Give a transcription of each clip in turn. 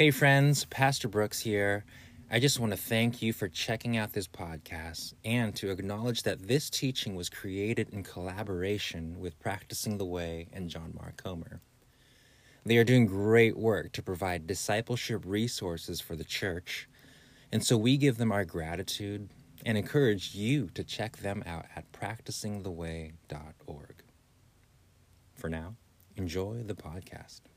Hey, friends, Pastor Brooks here. I just want to thank you for checking out this podcast and to acknowledge that this teaching was created in collaboration with Practicing the Way and John Mark Comer. They are doing great work to provide discipleship resources for the church, and so we give them our gratitude and encourage you to check them out at practicingtheway.org. For now, enjoy the podcast.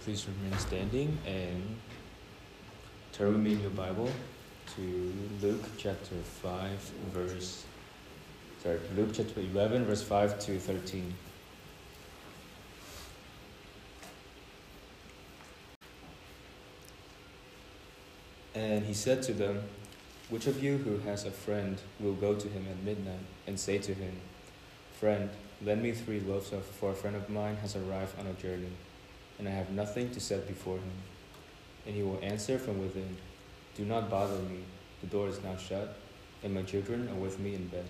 Please remain standing and turn with me in your Bible to Luke chapter 5, verse. Sorry, Luke chapter 11, verse 5 to 13. And he said to them, Which of you who has a friend will go to him at midnight and say to him, Friend, lend me three loaves of, for a friend of mine has arrived on a journey, and I have nothing to set before him. And he will answer from within, Do not bother me, the door is now shut, and my children are with me in bed.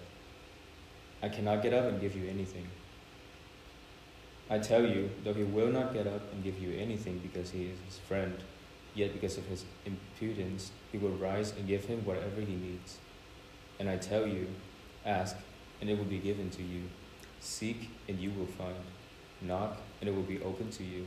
I cannot get up and give you anything. I tell you, though he will not get up and give you anything because he is his friend, Yet because of his impudence, he will rise and give him whatever he needs. And I tell you, ask, and it will be given to you. Seek, and you will find. Knock, and it will be opened to you.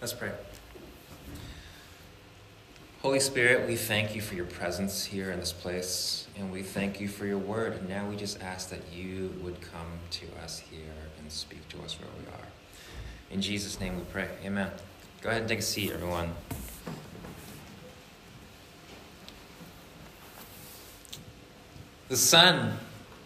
Let's pray. Holy Spirit, we thank you for your presence here in this place, and we thank you for your word. And now we just ask that you would come to us here and speak to us where we are. In Jesus' name we pray. Amen. Go ahead and take a seat, everyone. The sun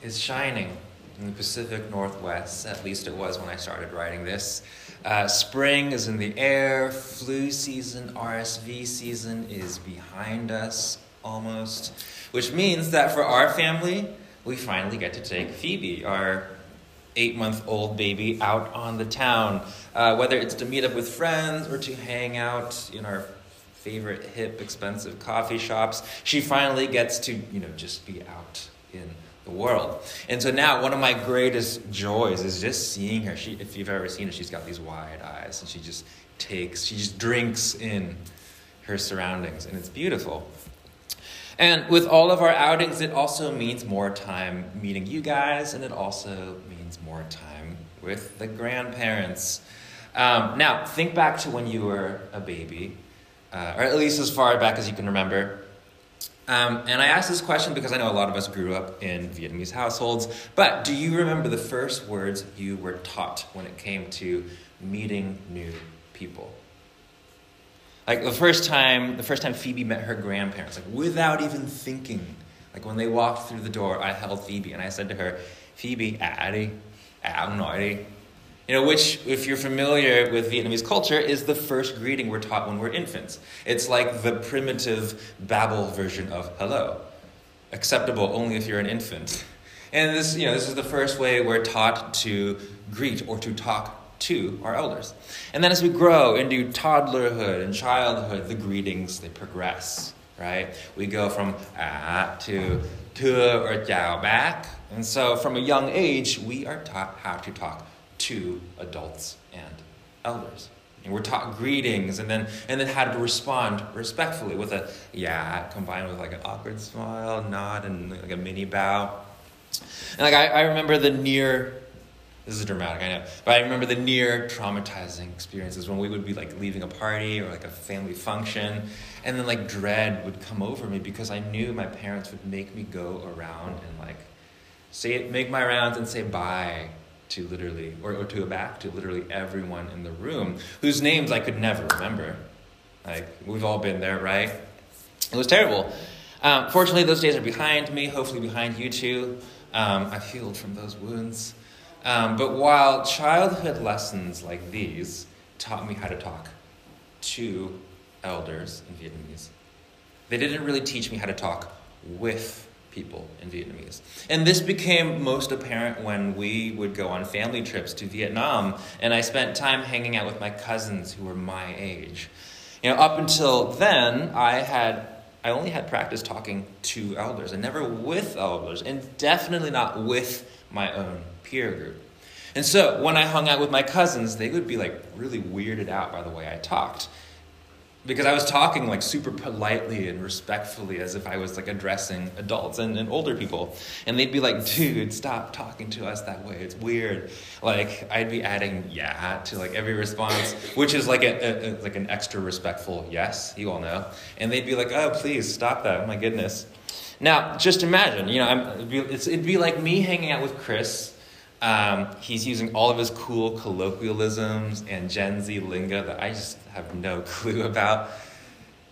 is shining in the Pacific Northwest, at least it was when I started writing this. Uh, spring is in the air, flu season, RSV season is behind us almost, which means that for our family, we finally get to take Phoebe, our eight month old baby, out on the town, uh, whether it's to meet up with friends or to hang out in our favorite hip, expensive coffee shops. She finally gets to, you know, just be out in the world. And so now one of my greatest joys is just seeing her. She, if you've ever seen her, she's got these wide eyes and she just takes, she just drinks in her surroundings and it's beautiful. And with all of our outings, it also means more time meeting you guys and it also means more time with the grandparents. Um, now, think back to when you were a baby, uh, or at least as far back as you can remember. Um, and I ask this question because I know a lot of us grew up in Vietnamese households, but do you remember the first words you were taught when it came to meeting new people? Like the first time, the first time Phoebe met her grandparents, like without even thinking, like when they walked through the door, I held Phoebe and I said to her, Phoebe, Addie, Addie, you know, which, if you're familiar with Vietnamese culture, is the first greeting we're taught when we're infants. It's like the primitive Babel version of hello, acceptable only if you're an infant. And this, you know, this is the first way we're taught to greet or to talk to our elders. And then as we grow into toddlerhood and childhood, the greetings, they progress, right? We go from ah to to or chào back. And so from a young age, we are taught how to talk to adults and elders. And we're taught greetings and then and then how to respond respectfully with a yeah combined with like an awkward smile, nod, and like a mini bow. And like I, I remember the near this is dramatic, I know. But I remember the near traumatizing experiences when we would be like leaving a party or like a family function, and then like dread would come over me because I knew my parents would make me go around and like say make my rounds and say bye to literally, or, or to a back to literally everyone in the room whose names I could never remember. Like, we've all been there, right? It was terrible. Um, fortunately, those days are behind me, hopefully, behind you too. Um, I've healed from those wounds. Um, but while childhood lessons like these taught me how to talk to elders in Vietnamese. They didn't really teach me how to talk with people in Vietnamese. And this became most apparent when we would go on family trips to Vietnam, and I spent time hanging out with my cousins who were my age. You know, up until then, I had I only had practice talking to elders and never with elders, and definitely not with my own peer group. And so when I hung out with my cousins, they would be like really weirded out by the way I talked because I was talking like super politely and respectfully as if I was like addressing adults and, and older people. And they'd be like, dude, stop talking to us that way. It's weird. Like I'd be adding yeah to like every response, which is like a, a, like an extra respectful yes, you all know. And they'd be like, oh, please stop that. My goodness. Now, just imagine, you know, I'm, it'd, be, it'd be like me hanging out with Chris um, he's using all of his cool colloquialisms and Gen Z lingo that I just have no clue about.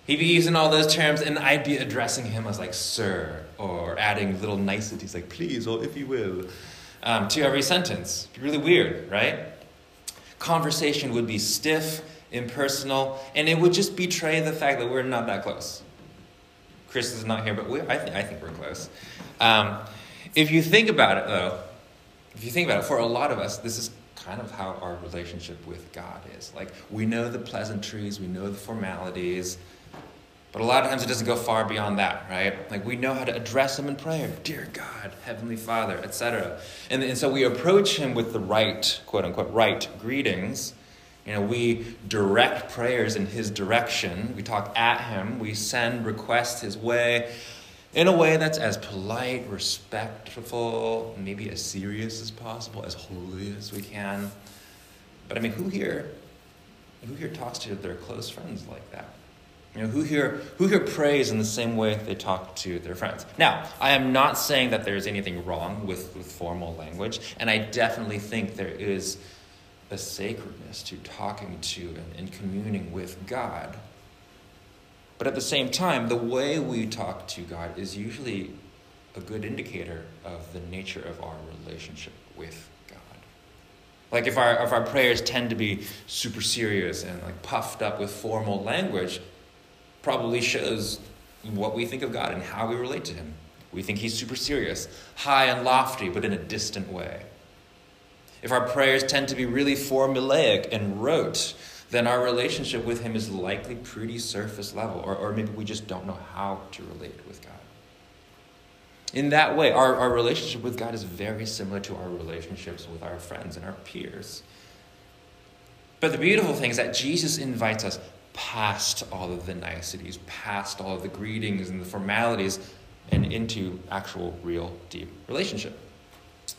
He'd be using all those terms, and I'd be addressing him as like sir, or adding little niceties like please or if you will um, to every sentence. Really weird, right? Conversation would be stiff, impersonal, and it would just betray the fact that we're not that close. Chris is not here, but I, th- I think we're close. Um, if you think about it, though, if you think about it, for a lot of us, this is kind of how our relationship with God is. Like, we know the pleasantries, we know the formalities, but a lot of times it doesn't go far beyond that, right? Like, we know how to address Him in prayer Dear God, Heavenly Father, etc. And, and so we approach Him with the right, quote unquote, right greetings. You know, we direct prayers in His direction. We talk at Him. We send requests His way in a way that's as polite, respectful, maybe as serious as possible, as holy as we can. But I mean, who here, who here talks to their close friends like that? You know, who here, who here prays in the same way they talk to their friends? Now, I am not saying that there's anything wrong with, with formal language, and I definitely think there is a sacredness to talking to and, and communing with God. But at the same time, the way we talk to God is usually a good indicator of the nature of our relationship with God. Like if our if our prayers tend to be super serious and like puffed up with formal language, probably shows what we think of God and how we relate to him. We think he's super serious, high and lofty, but in a distant way. If our prayers tend to be really formulaic and rote, then our relationship with Him is likely pretty surface level, or, or maybe we just don't know how to relate with God. In that way, our, our relationship with God is very similar to our relationships with our friends and our peers. But the beautiful thing is that Jesus invites us past all of the niceties, past all of the greetings and the formalities, and into actual, real, deep relationship.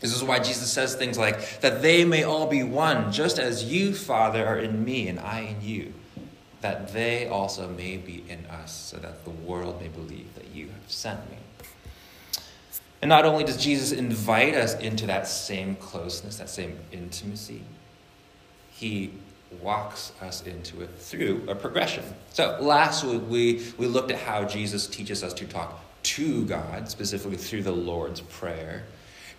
This is why Jesus says things like, that they may all be one, just as you, Father, are in me and I in you, that they also may be in us, so that the world may believe that you have sent me. And not only does Jesus invite us into that same closeness, that same intimacy, he walks us into it through a progression. So last week we, we looked at how Jesus teaches us to talk to God, specifically through the Lord's Prayer.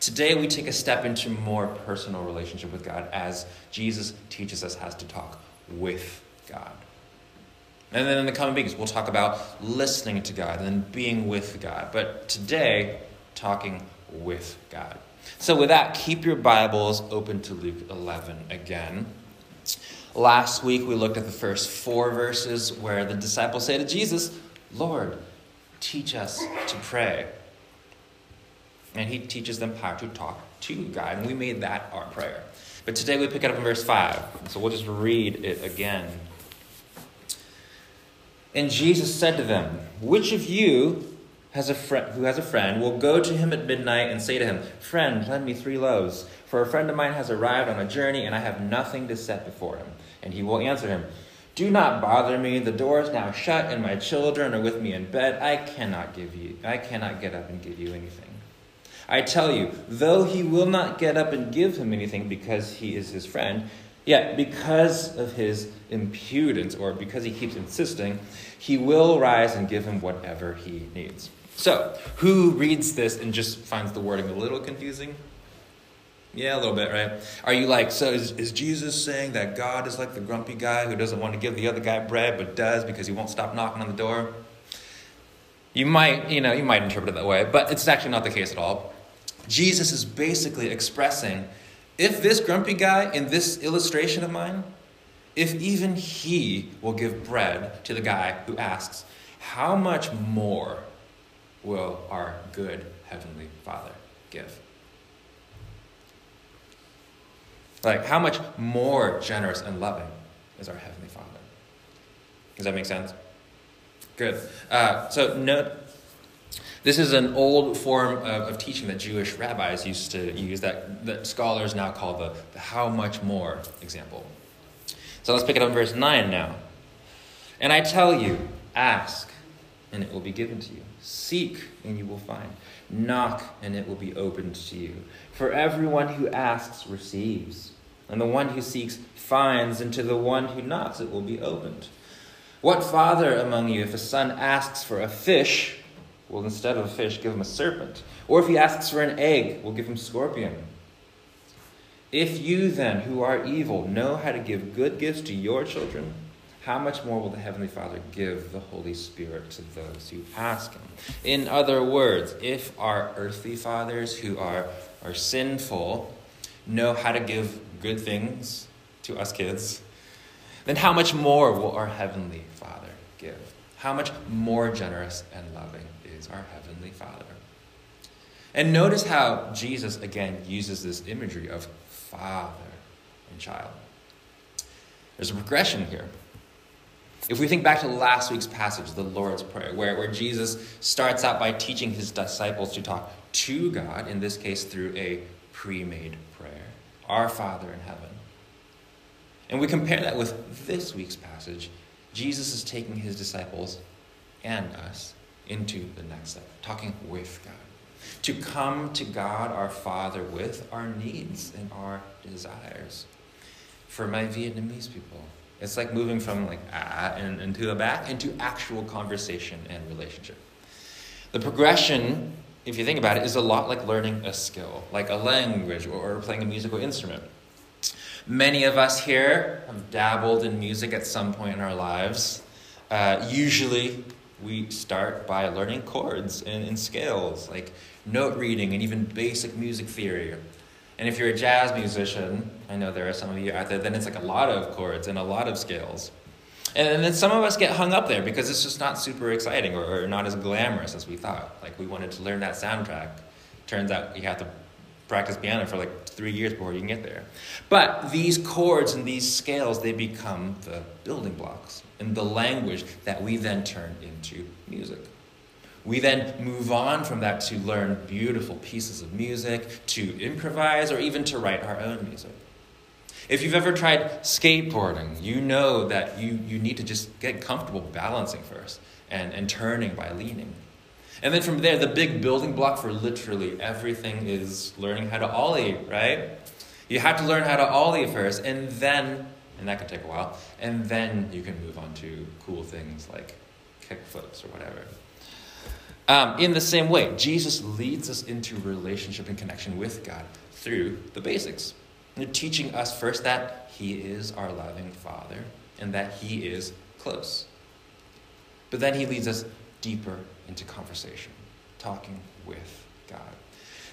Today, we take a step into more personal relationship with God as Jesus teaches us how to talk with God. And then in the coming weeks, we'll talk about listening to God and being with God. But today, talking with God. So, with that, keep your Bibles open to Luke 11 again. Last week, we looked at the first four verses where the disciples say to Jesus, Lord, teach us to pray. And he teaches them how to talk to God. And we made that our prayer. But today we pick it up in verse 5. So we'll just read it again. And Jesus said to them, Which of you has a friend who has a friend will go to him at midnight and say to him, Friend, lend me three loaves, for a friend of mine has arrived on a journey, and I have nothing to set before him. And he will answer him, Do not bother me, the door is now shut, and my children are with me in bed. I cannot give you I cannot get up and give you anything. I tell you, though he will not get up and give him anything because he is his friend, yet because of his impudence, or because he keeps insisting, he will rise and give him whatever he needs. So, who reads this and just finds the wording a little confusing? Yeah, a little bit, right? Are you like, so is, is Jesus saying that God is like the grumpy guy who doesn't want to give the other guy bread but does because he won't stop knocking on the door? You might, you know, you might interpret it that way, but it's actually not the case at all. Jesus is basically expressing if this grumpy guy in this illustration of mine, if even he will give bread to the guy who asks, how much more will our good Heavenly Father give? Like, how much more generous and loving is our Heavenly Father? Does that make sense? Good. Uh, so, note this is an old form of, of, teaching that Jewish rabbis used to use that, that scholars now call the, the how much more example. So let's pick it up in verse 9 now. And I tell you, ask, and it will be given to you. Seek, and you will find. Knock, and it will be opened to you. For everyone who asks receives, and the one who seeks finds, and to the one who knocks it will be opened. What father among you, if a son asks for a fish, will instead of a fish give him a serpent? Or if he asks for an egg, we'll give him scorpion? If you then, who are evil, know how to give good gifts to your children, how much more will the Heavenly Father give the Holy Spirit to those who ask Him? In other words, if our earthly fathers who are, are sinful know how to give good things to us kids, then how much more will our Heavenly Father give? How much more generous and loving is our Heavenly Father? And notice how Jesus again uses this imagery of father and child. There's a progression here. If we think back to last week's passage, the Lord's Prayer, where, where Jesus starts out by teaching his disciples to talk to God, in this case through a pre made prayer, Our Father in heaven. And we compare that with this week's passage, Jesus is taking his disciples and us into the next step, talking with God to come to God our Father with our needs and our desires. For my Vietnamese people, it's like moving from like ah and, and to the back into actual conversation and relationship. The progression, if you think about it, is a lot like learning a skill, like a language or playing a musical instrument. Many of us here have dabbled in music at some point in our lives. Uh, usually, we start by learning chords and, and scales, like note reading, and even basic music theory. And if you're a jazz musician, I know there are some of you out there, then it's like a lot of chords and a lot of scales. And then some of us get hung up there because it's just not super exciting or, or not as glamorous as we thought. Like we wanted to learn that soundtrack. Turns out you have to practice piano for like three years before you can get there. But these chords and these scales, they become the building blocks and the language that we then turn into music. We then move on from that to learn beautiful pieces of music, to improvise, or even to write our own music. If you've ever tried skateboarding, you know that you, you need to just get comfortable balancing first and, and turning by leaning. And then from there, the big building block for literally everything is learning how to ollie, right? You have to learn how to ollie first, and then, and that can take a while, and then you can move on to cool things like kickflips or whatever. Um, in the same way, Jesus leads us into relationship and connection with God through the basics. You're teaching us first that He is our loving Father and that He is close. But then He leads us deeper into conversation, talking with God.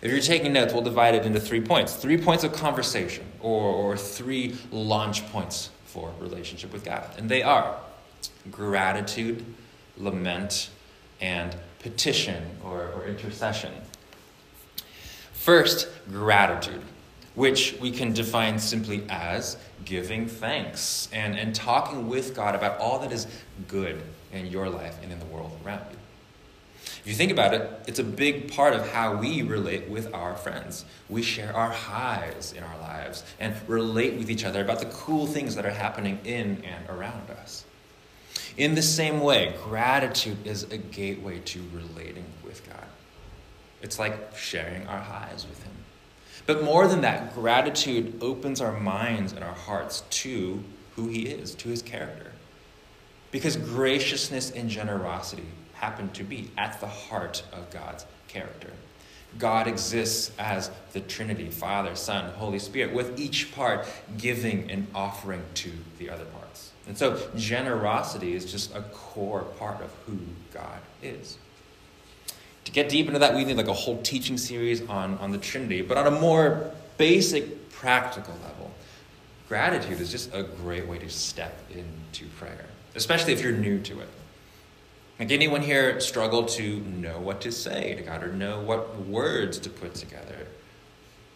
If you're taking notes, we'll divide it into three points three points of conversation, or, or three launch points for relationship with God. And they are gratitude, lament, and petition or, or intercession. First, gratitude, which we can define simply as giving thanks and, and talking with God about all that is good in your life and in the world around you. If you think about it, it's a big part of how we relate with our friends. We share our highs in our lives and relate with each other about the cool things that are happening in and around us. In the same way, gratitude is a gateway to relating with God. It's like sharing our highs with Him. But more than that, gratitude opens our minds and our hearts to who He is, to His character. Because graciousness and generosity happen to be at the heart of God's character. God exists as the Trinity Father, Son, Holy Spirit, with each part giving and offering to the other parts. And so generosity is just a core part of who God is. To get deep into that, we need like a whole teaching series on, on the Trinity, but on a more basic, practical level, gratitude is just a great way to step into prayer, especially if you're new to it. Like anyone here struggle to know what to say to God or know what words to put together?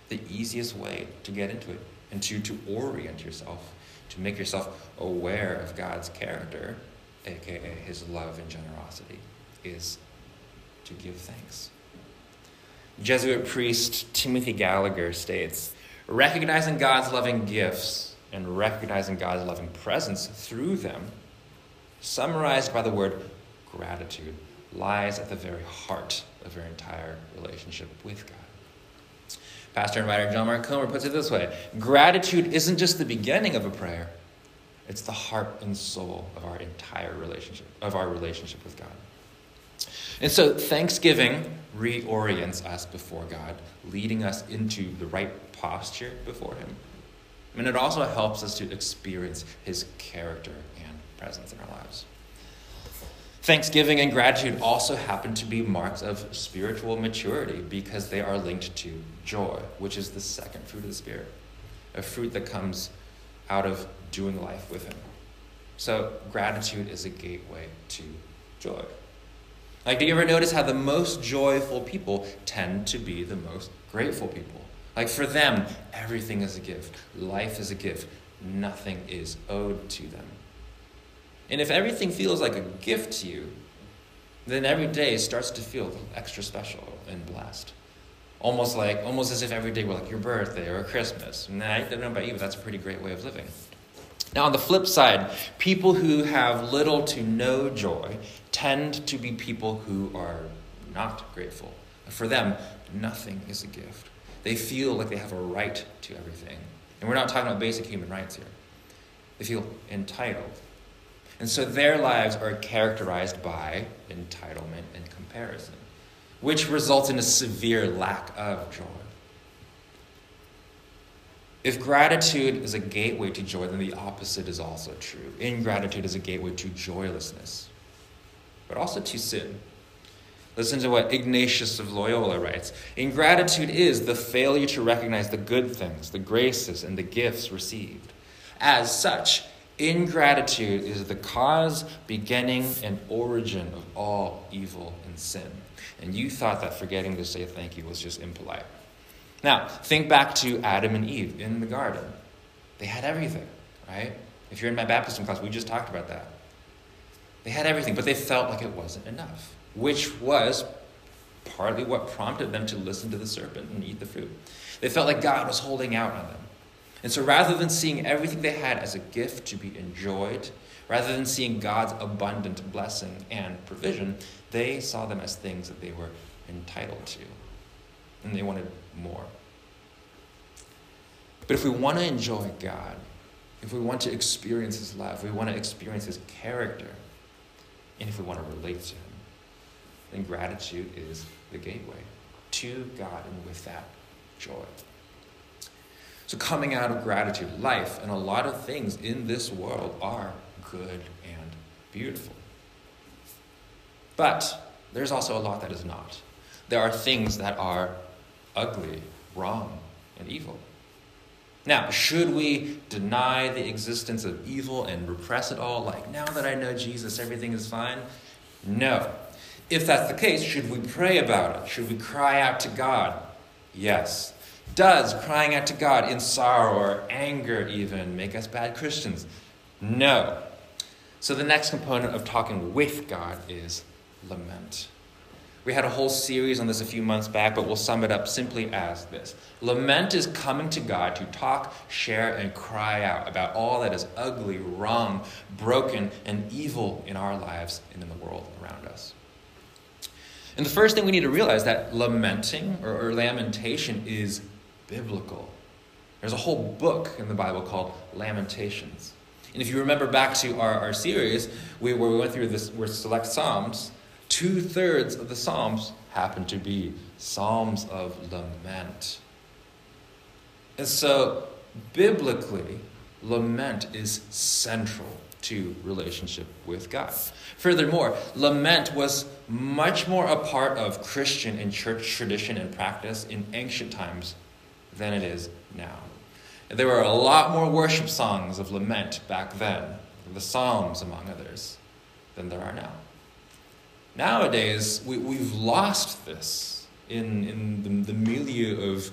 The easiest way to get into it and to, to orient yourself, to make yourself aware of God's character, aka his love and generosity, is to give thanks. Jesuit priest Timothy Gallagher states recognizing God's loving gifts and recognizing God's loving presence through them, summarized by the word gratitude lies at the very heart of your entire relationship with God. Pastor and writer John Mark Comer puts it this way Gratitude isn't just the beginning of a prayer, it's the heart and soul of our entire relationship, of our relationship with God. And so, thanksgiving reorients us before God, leading us into the right posture before Him. And it also helps us to experience His character and presence in our lives. Thanksgiving and gratitude also happen to be marks of spiritual maturity because they are linked to joy, which is the second fruit of the Spirit, a fruit that comes out of doing life with Him. So, gratitude is a gateway to joy. Like, do you ever notice how the most joyful people tend to be the most grateful people? Like, for them, everything is a gift, life is a gift, nothing is owed to them. And if everything feels like a gift to you, then every day starts to feel extra special and blessed. Almost like, almost as if every day were like your birthday or Christmas. And I don't know about you, but that's a pretty great way of living. Now, on the flip side, people who have little to no joy tend to be people who are not grateful. For them, nothing is a gift. They feel like they have a right to everything. And we're not talking about basic human rights here. They feel entitled. And so their lives are characterized by entitlement and comparison, which results in a severe lack of joy. If gratitude is a gateway to joy, then the opposite is also true. Ingratitude is a gateway to joylessness, but also to sin. Listen to what Ignatius of Loyola writes Ingratitude is the failure to recognize the good things, the graces, and the gifts received. As such, Ingratitude is the cause, beginning, and origin of all evil and sin. And you thought that forgetting to say thank you was just impolite. Now, think back to Adam and Eve in the garden. They had everything, right? If you're in my baptism class, we just talked about that. They had everything, but they felt like it wasn't enough, which was partly what prompted them to listen to the serpent and eat the fruit. They felt like God was holding out on them. And so rather than seeing everything they had as a gift to be enjoyed, rather than seeing God's abundant blessing and provision, they saw them as things that they were entitled to. And they wanted more. But if we want to enjoy God, if we want to experience His love, we want to experience His character, and if we want to relate to Him, then gratitude is the gateway to God and with that joy. So, coming out of gratitude, life and a lot of things in this world are good and beautiful. But there's also a lot that is not. There are things that are ugly, wrong, and evil. Now, should we deny the existence of evil and repress it all? Like, now that I know Jesus, everything is fine? No. If that's the case, should we pray about it? Should we cry out to God? Yes. Does crying out to God in sorrow or anger even make us bad Christians? No. So the next component of talking with God is lament. We had a whole series on this a few months back, but we'll sum it up simply as this Lament is coming to God to talk, share, and cry out about all that is ugly, wrong, broken, and evil in our lives and in the world around us. And the first thing we need to realize that lamenting or, or lamentation is biblical. There's a whole book in the Bible called Lamentations. And if you remember back to our, our series, we, where we went through this, we select Psalms, Two thirds of the Psalms happen to be Psalms of lament. And so, biblically, lament is central to relationship with God. Furthermore, lament was much more a part of Christian and church tradition and practice in ancient times than it is now. There were a lot more worship songs of lament back then, the Psalms among others, than there are now. Nowadays, we, we've lost this in, in the, the milieu of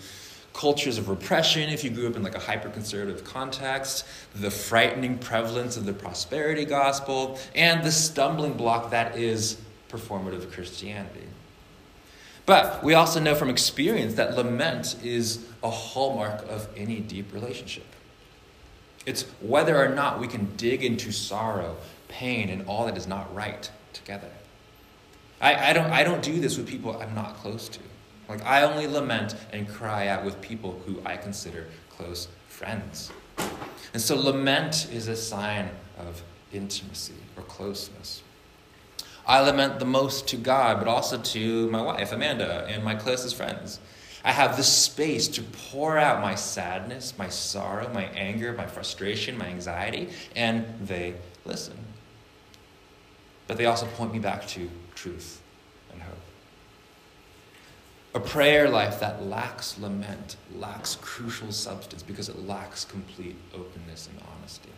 cultures of repression, if you grew up in like a hyper conservative context, the frightening prevalence of the prosperity gospel, and the stumbling block that is performative Christianity. But we also know from experience that lament is a hallmark of any deep relationship. It's whether or not we can dig into sorrow, pain, and all that is not right together. I, I, don't, I don't do this with people I'm not close to. Like, I only lament and cry out with people who I consider close friends. And so, lament is a sign of intimacy or closeness. I lament the most to God, but also to my wife, Amanda, and my closest friends. I have the space to pour out my sadness, my sorrow, my anger, my frustration, my anxiety, and they listen. But they also point me back to truth and hope. A prayer life that lacks lament lacks crucial substance because it lacks complete openness and honesty.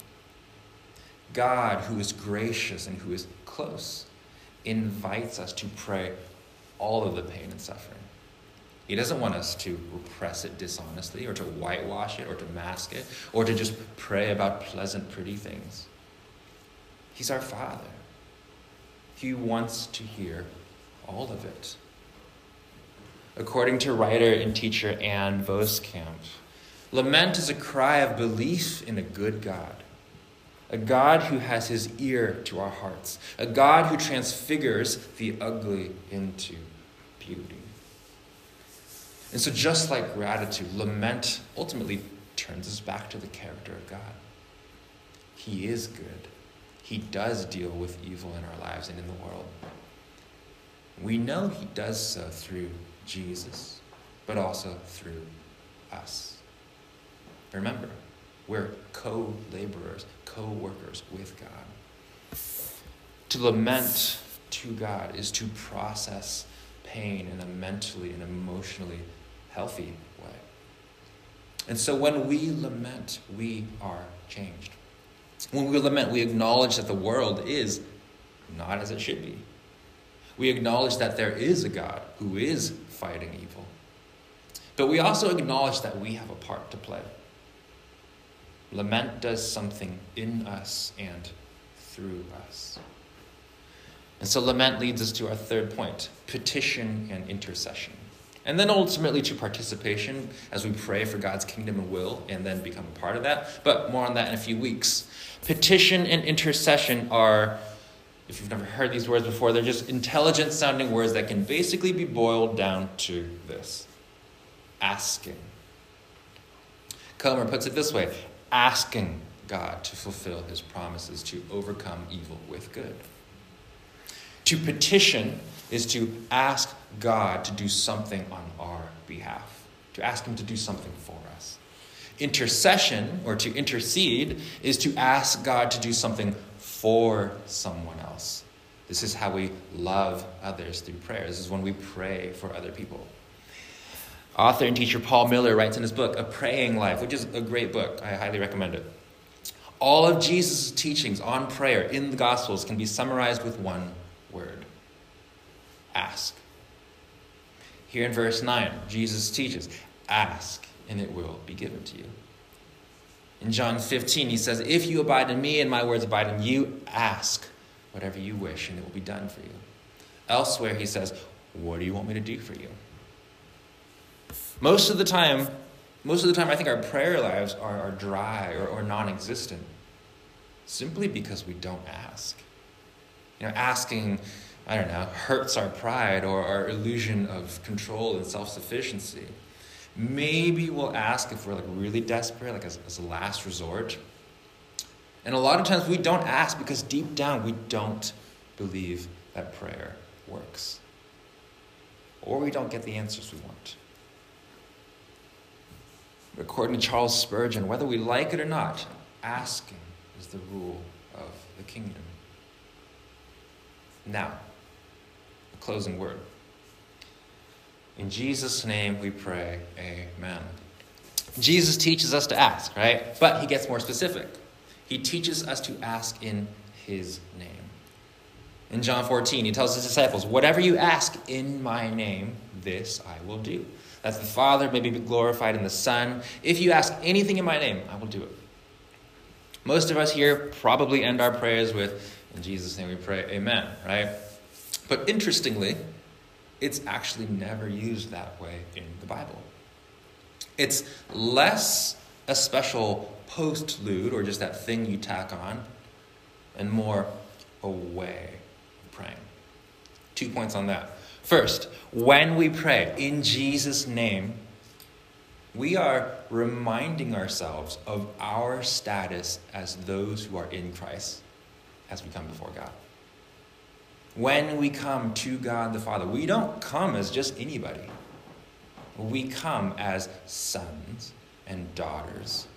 God, who is gracious and who is close, invites us to pray all of the pain and suffering. He doesn't want us to repress it dishonestly or to whitewash it or to mask it or to just pray about pleasant, pretty things. He's our Father. He wants to hear all of it. According to writer and teacher Ann Voskamp, lament is a cry of belief in a good God, a God who has his ear to our hearts, a God who transfigures the ugly into beauty. And so, just like gratitude, lament ultimately turns us back to the character of God. He is good. He does deal with evil in our lives and in the world. We know He does so through Jesus, but also through us. Remember, we're co laborers, co workers with God. To lament to God is to process pain in a mentally and emotionally healthy way. And so when we lament, we are changed. When we lament, we acknowledge that the world is not as it should be. We acknowledge that there is a God who is fighting evil. But we also acknowledge that we have a part to play. Lament does something in us and through us. And so lament leads us to our third point petition and intercession. And then ultimately to participation as we pray for God's kingdom and will and then become a part of that. But more on that in a few weeks. Petition and intercession are if you've never heard these words before, they're just intelligent sounding words that can basically be boiled down to this asking. Comer puts it this way asking God to fulfill his promises to overcome evil with good. To petition is to ask God to do something on our behalf, to ask him to do something for us. Intercession, or to intercede, is to ask God to do something for someone else. This is how we love others through prayer. This is when we pray for other people. Author and teacher Paul Miller writes in his book, A Praying Life, which is a great book. I highly recommend it. All of Jesus' teachings on prayer in the Gospels can be summarized with one word ask. Here in verse 9, Jesus teaches, Ask, and it will be given to you. In John 15, he says, If you abide in me and my words abide in you, ask whatever you wish and it will be done for you. Elsewhere, he says, What do you want me to do for you? Most of the time, most of the time, I think our prayer lives are, are dry or, or non existent simply because we don't ask. You know, asking, I don't know, hurts our pride or our illusion of control and self sufficiency. Maybe we'll ask if we're like really desperate, like as, as a last resort. And a lot of times we don't ask because deep down we don't believe that prayer works. Or we don't get the answers we want. According to Charles Spurgeon, whether we like it or not, asking is the rule of the kingdom. Now, a closing word. In Jesus' name we pray, Amen. Jesus teaches us to ask, right? But he gets more specific. He teaches us to ask in his name. In John 14, he tells his disciples, Whatever you ask in my name, this I will do. That the Father may be glorified in the Son. If you ask anything in my name, I will do it. Most of us here probably end our prayers with, In Jesus' name we pray, Amen, right? But interestingly, it's actually never used that way in the Bible. It's less a special postlude or just that thing you tack on, and more a way of praying. Two points on that. First, when we pray in Jesus' name, we are reminding ourselves of our status as those who are in Christ as we come before God. When we come to God the Father, we don't come as just anybody. We come as sons and daughters.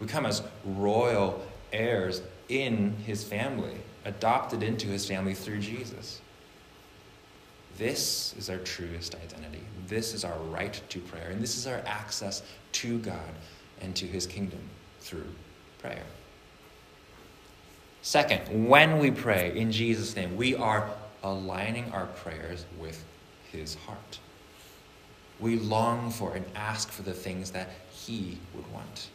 We come as royal heirs in his family, adopted into his family through Jesus. This is our truest identity. This is our right to prayer. And this is our access to God and to his kingdom through prayer. Second, when we pray in Jesus' name, we are aligning our prayers with his heart. We long for and ask for the things that he would want.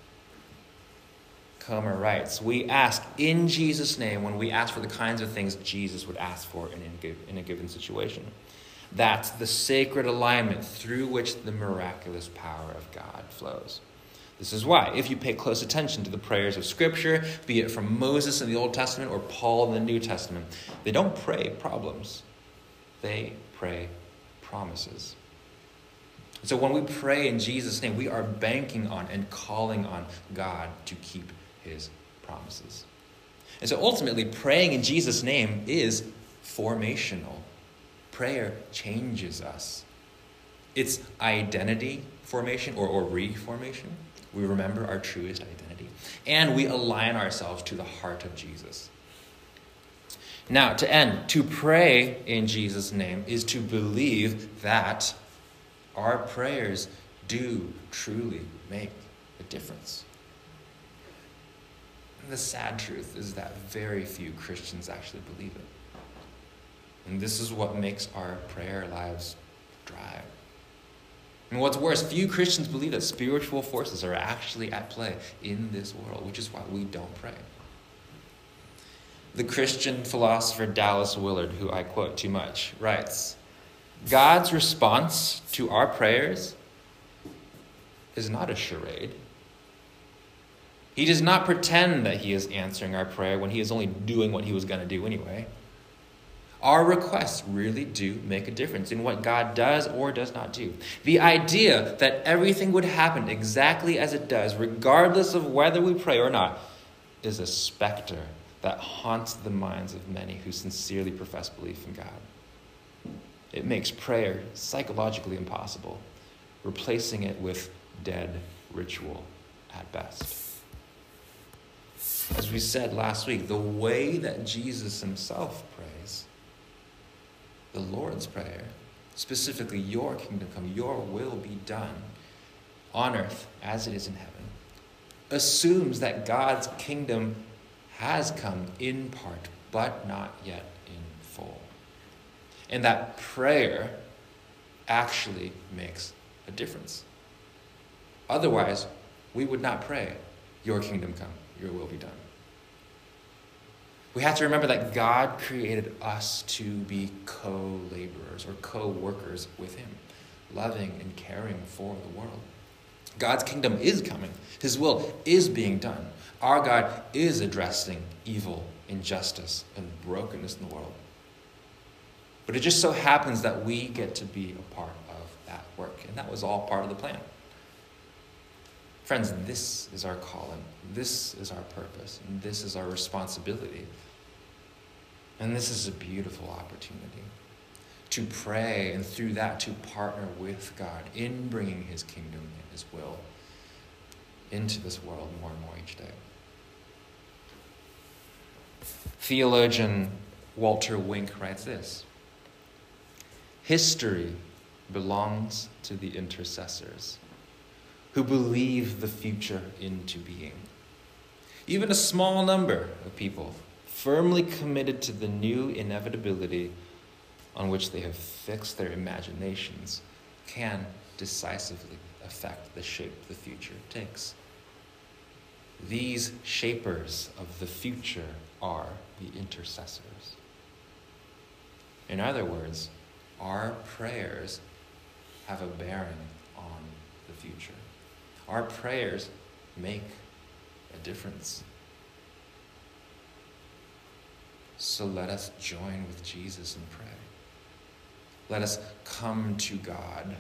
Comer writes, We ask in Jesus' name when we ask for the kinds of things Jesus would ask for in, a given situation. That's the sacred alignment through which the miraculous power of God flows. This is why, if you pay close attention to the prayers of Scripture, be it from Moses in the Old Testament or Paul in the New Testament, they don't pray problems, they pray promises. So when we pray in Jesus' name, we are banking on and calling on God to keep his promises. And so ultimately, praying in Jesus' name is formational. Prayer changes us. It's identity formation or, or reformation. We remember our truest identity. And we align ourselves to the heart of Jesus. Now, to end, to pray in Jesus' name is to believe that our prayers do truly make a difference. And the sad truth is that very few Christians actually believe it. And this is what makes our prayer lives dry. And what's worse, few Christians believe that spiritual forces are actually at play in this world, which is why we don't pray. The Christian philosopher Dallas Willard, who I quote too much, writes God's response to our prayers is not a charade. He does not pretend that he is answering our prayer when he is only doing what he was going to do anyway. Our requests really do make a difference in what God does or does not do. The idea that everything would happen exactly as it does, regardless of whether we pray or not, is a specter that haunts the minds of many who sincerely profess belief in God. It makes prayer psychologically impossible, replacing it with dead ritual at best. As we said last week, the way that Jesus himself the Lord's Prayer, specifically, Your kingdom come, Your will be done on earth as it is in heaven, assumes that God's kingdom has come in part, but not yet in full. And that prayer actually makes a difference. Otherwise, we would not pray, Your kingdom come, Your will be done. We have to remember that God created us to be co laborers or co workers with Him, loving and caring for the world. God's kingdom is coming, His will is being done. Our God is addressing evil, injustice, and brokenness in the world. But it just so happens that we get to be a part of that work, and that was all part of the plan. Friends, this is our calling. This is our purpose. And this is our responsibility. And this is a beautiful opportunity. to pray and through that to partner with God in bringing his kingdom and his will into this world more and more each day. Theologian Walter Wink writes this History belongs to the intercessors who believe the future into being. Even a small number of people firmly committed to the new inevitability on which they have fixed their imaginations can decisively affect the shape the future takes. These shapers of the future are the intercessors. In other words, our prayers have a bearing on the future. Our prayers make a difference. So let us join with Jesus and pray. Let us come to God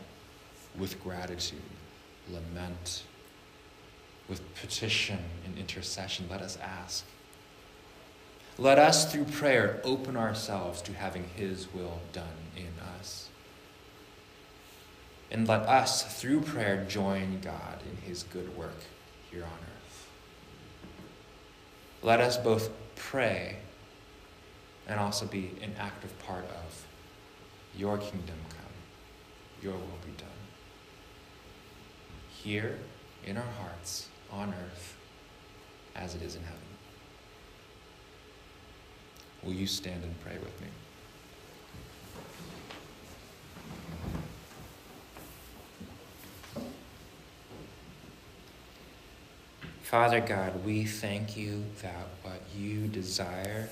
with gratitude, lament, with petition and intercession. Let us ask. Let us, through prayer, open ourselves to having His will done. And let us, through prayer, join God in His good work here on earth. Let us both pray and also be an active part of your kingdom come, your will be done. Here in our hearts, on earth, as it is in heaven. Will you stand and pray with me? Father God, we thank you that what you desire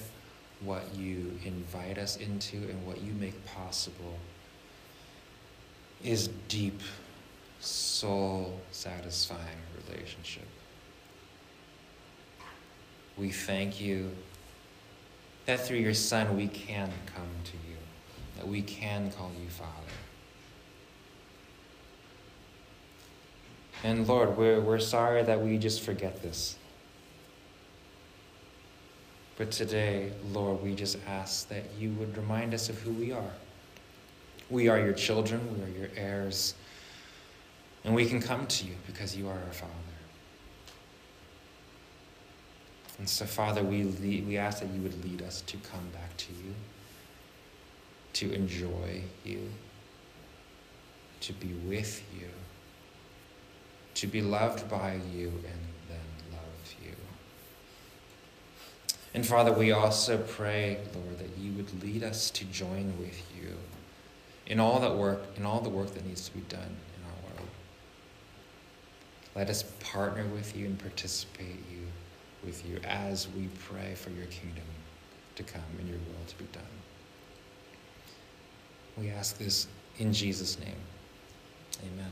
what you invite us into and what you make possible is deep, soul satisfying relationship. We thank you that through your Son we can come to you, that we can call you Father. And Lord, we're, we're sorry that we just forget this. But today, Lord, we just ask that you would remind us of who we are. We are your children, we are your heirs, and we can come to you because you are our Father. And so, Father, we, lead, we ask that you would lead us to come back to you, to enjoy you, to be with you, to be loved by you, and then love you. And Father, we also pray, Lord, that you would lead us to join with you in all that work, in all the work that needs to be done in our world. Let us partner with you and participate you with you as we pray for your kingdom to come and your will to be done. We ask this in Jesus' name. Amen.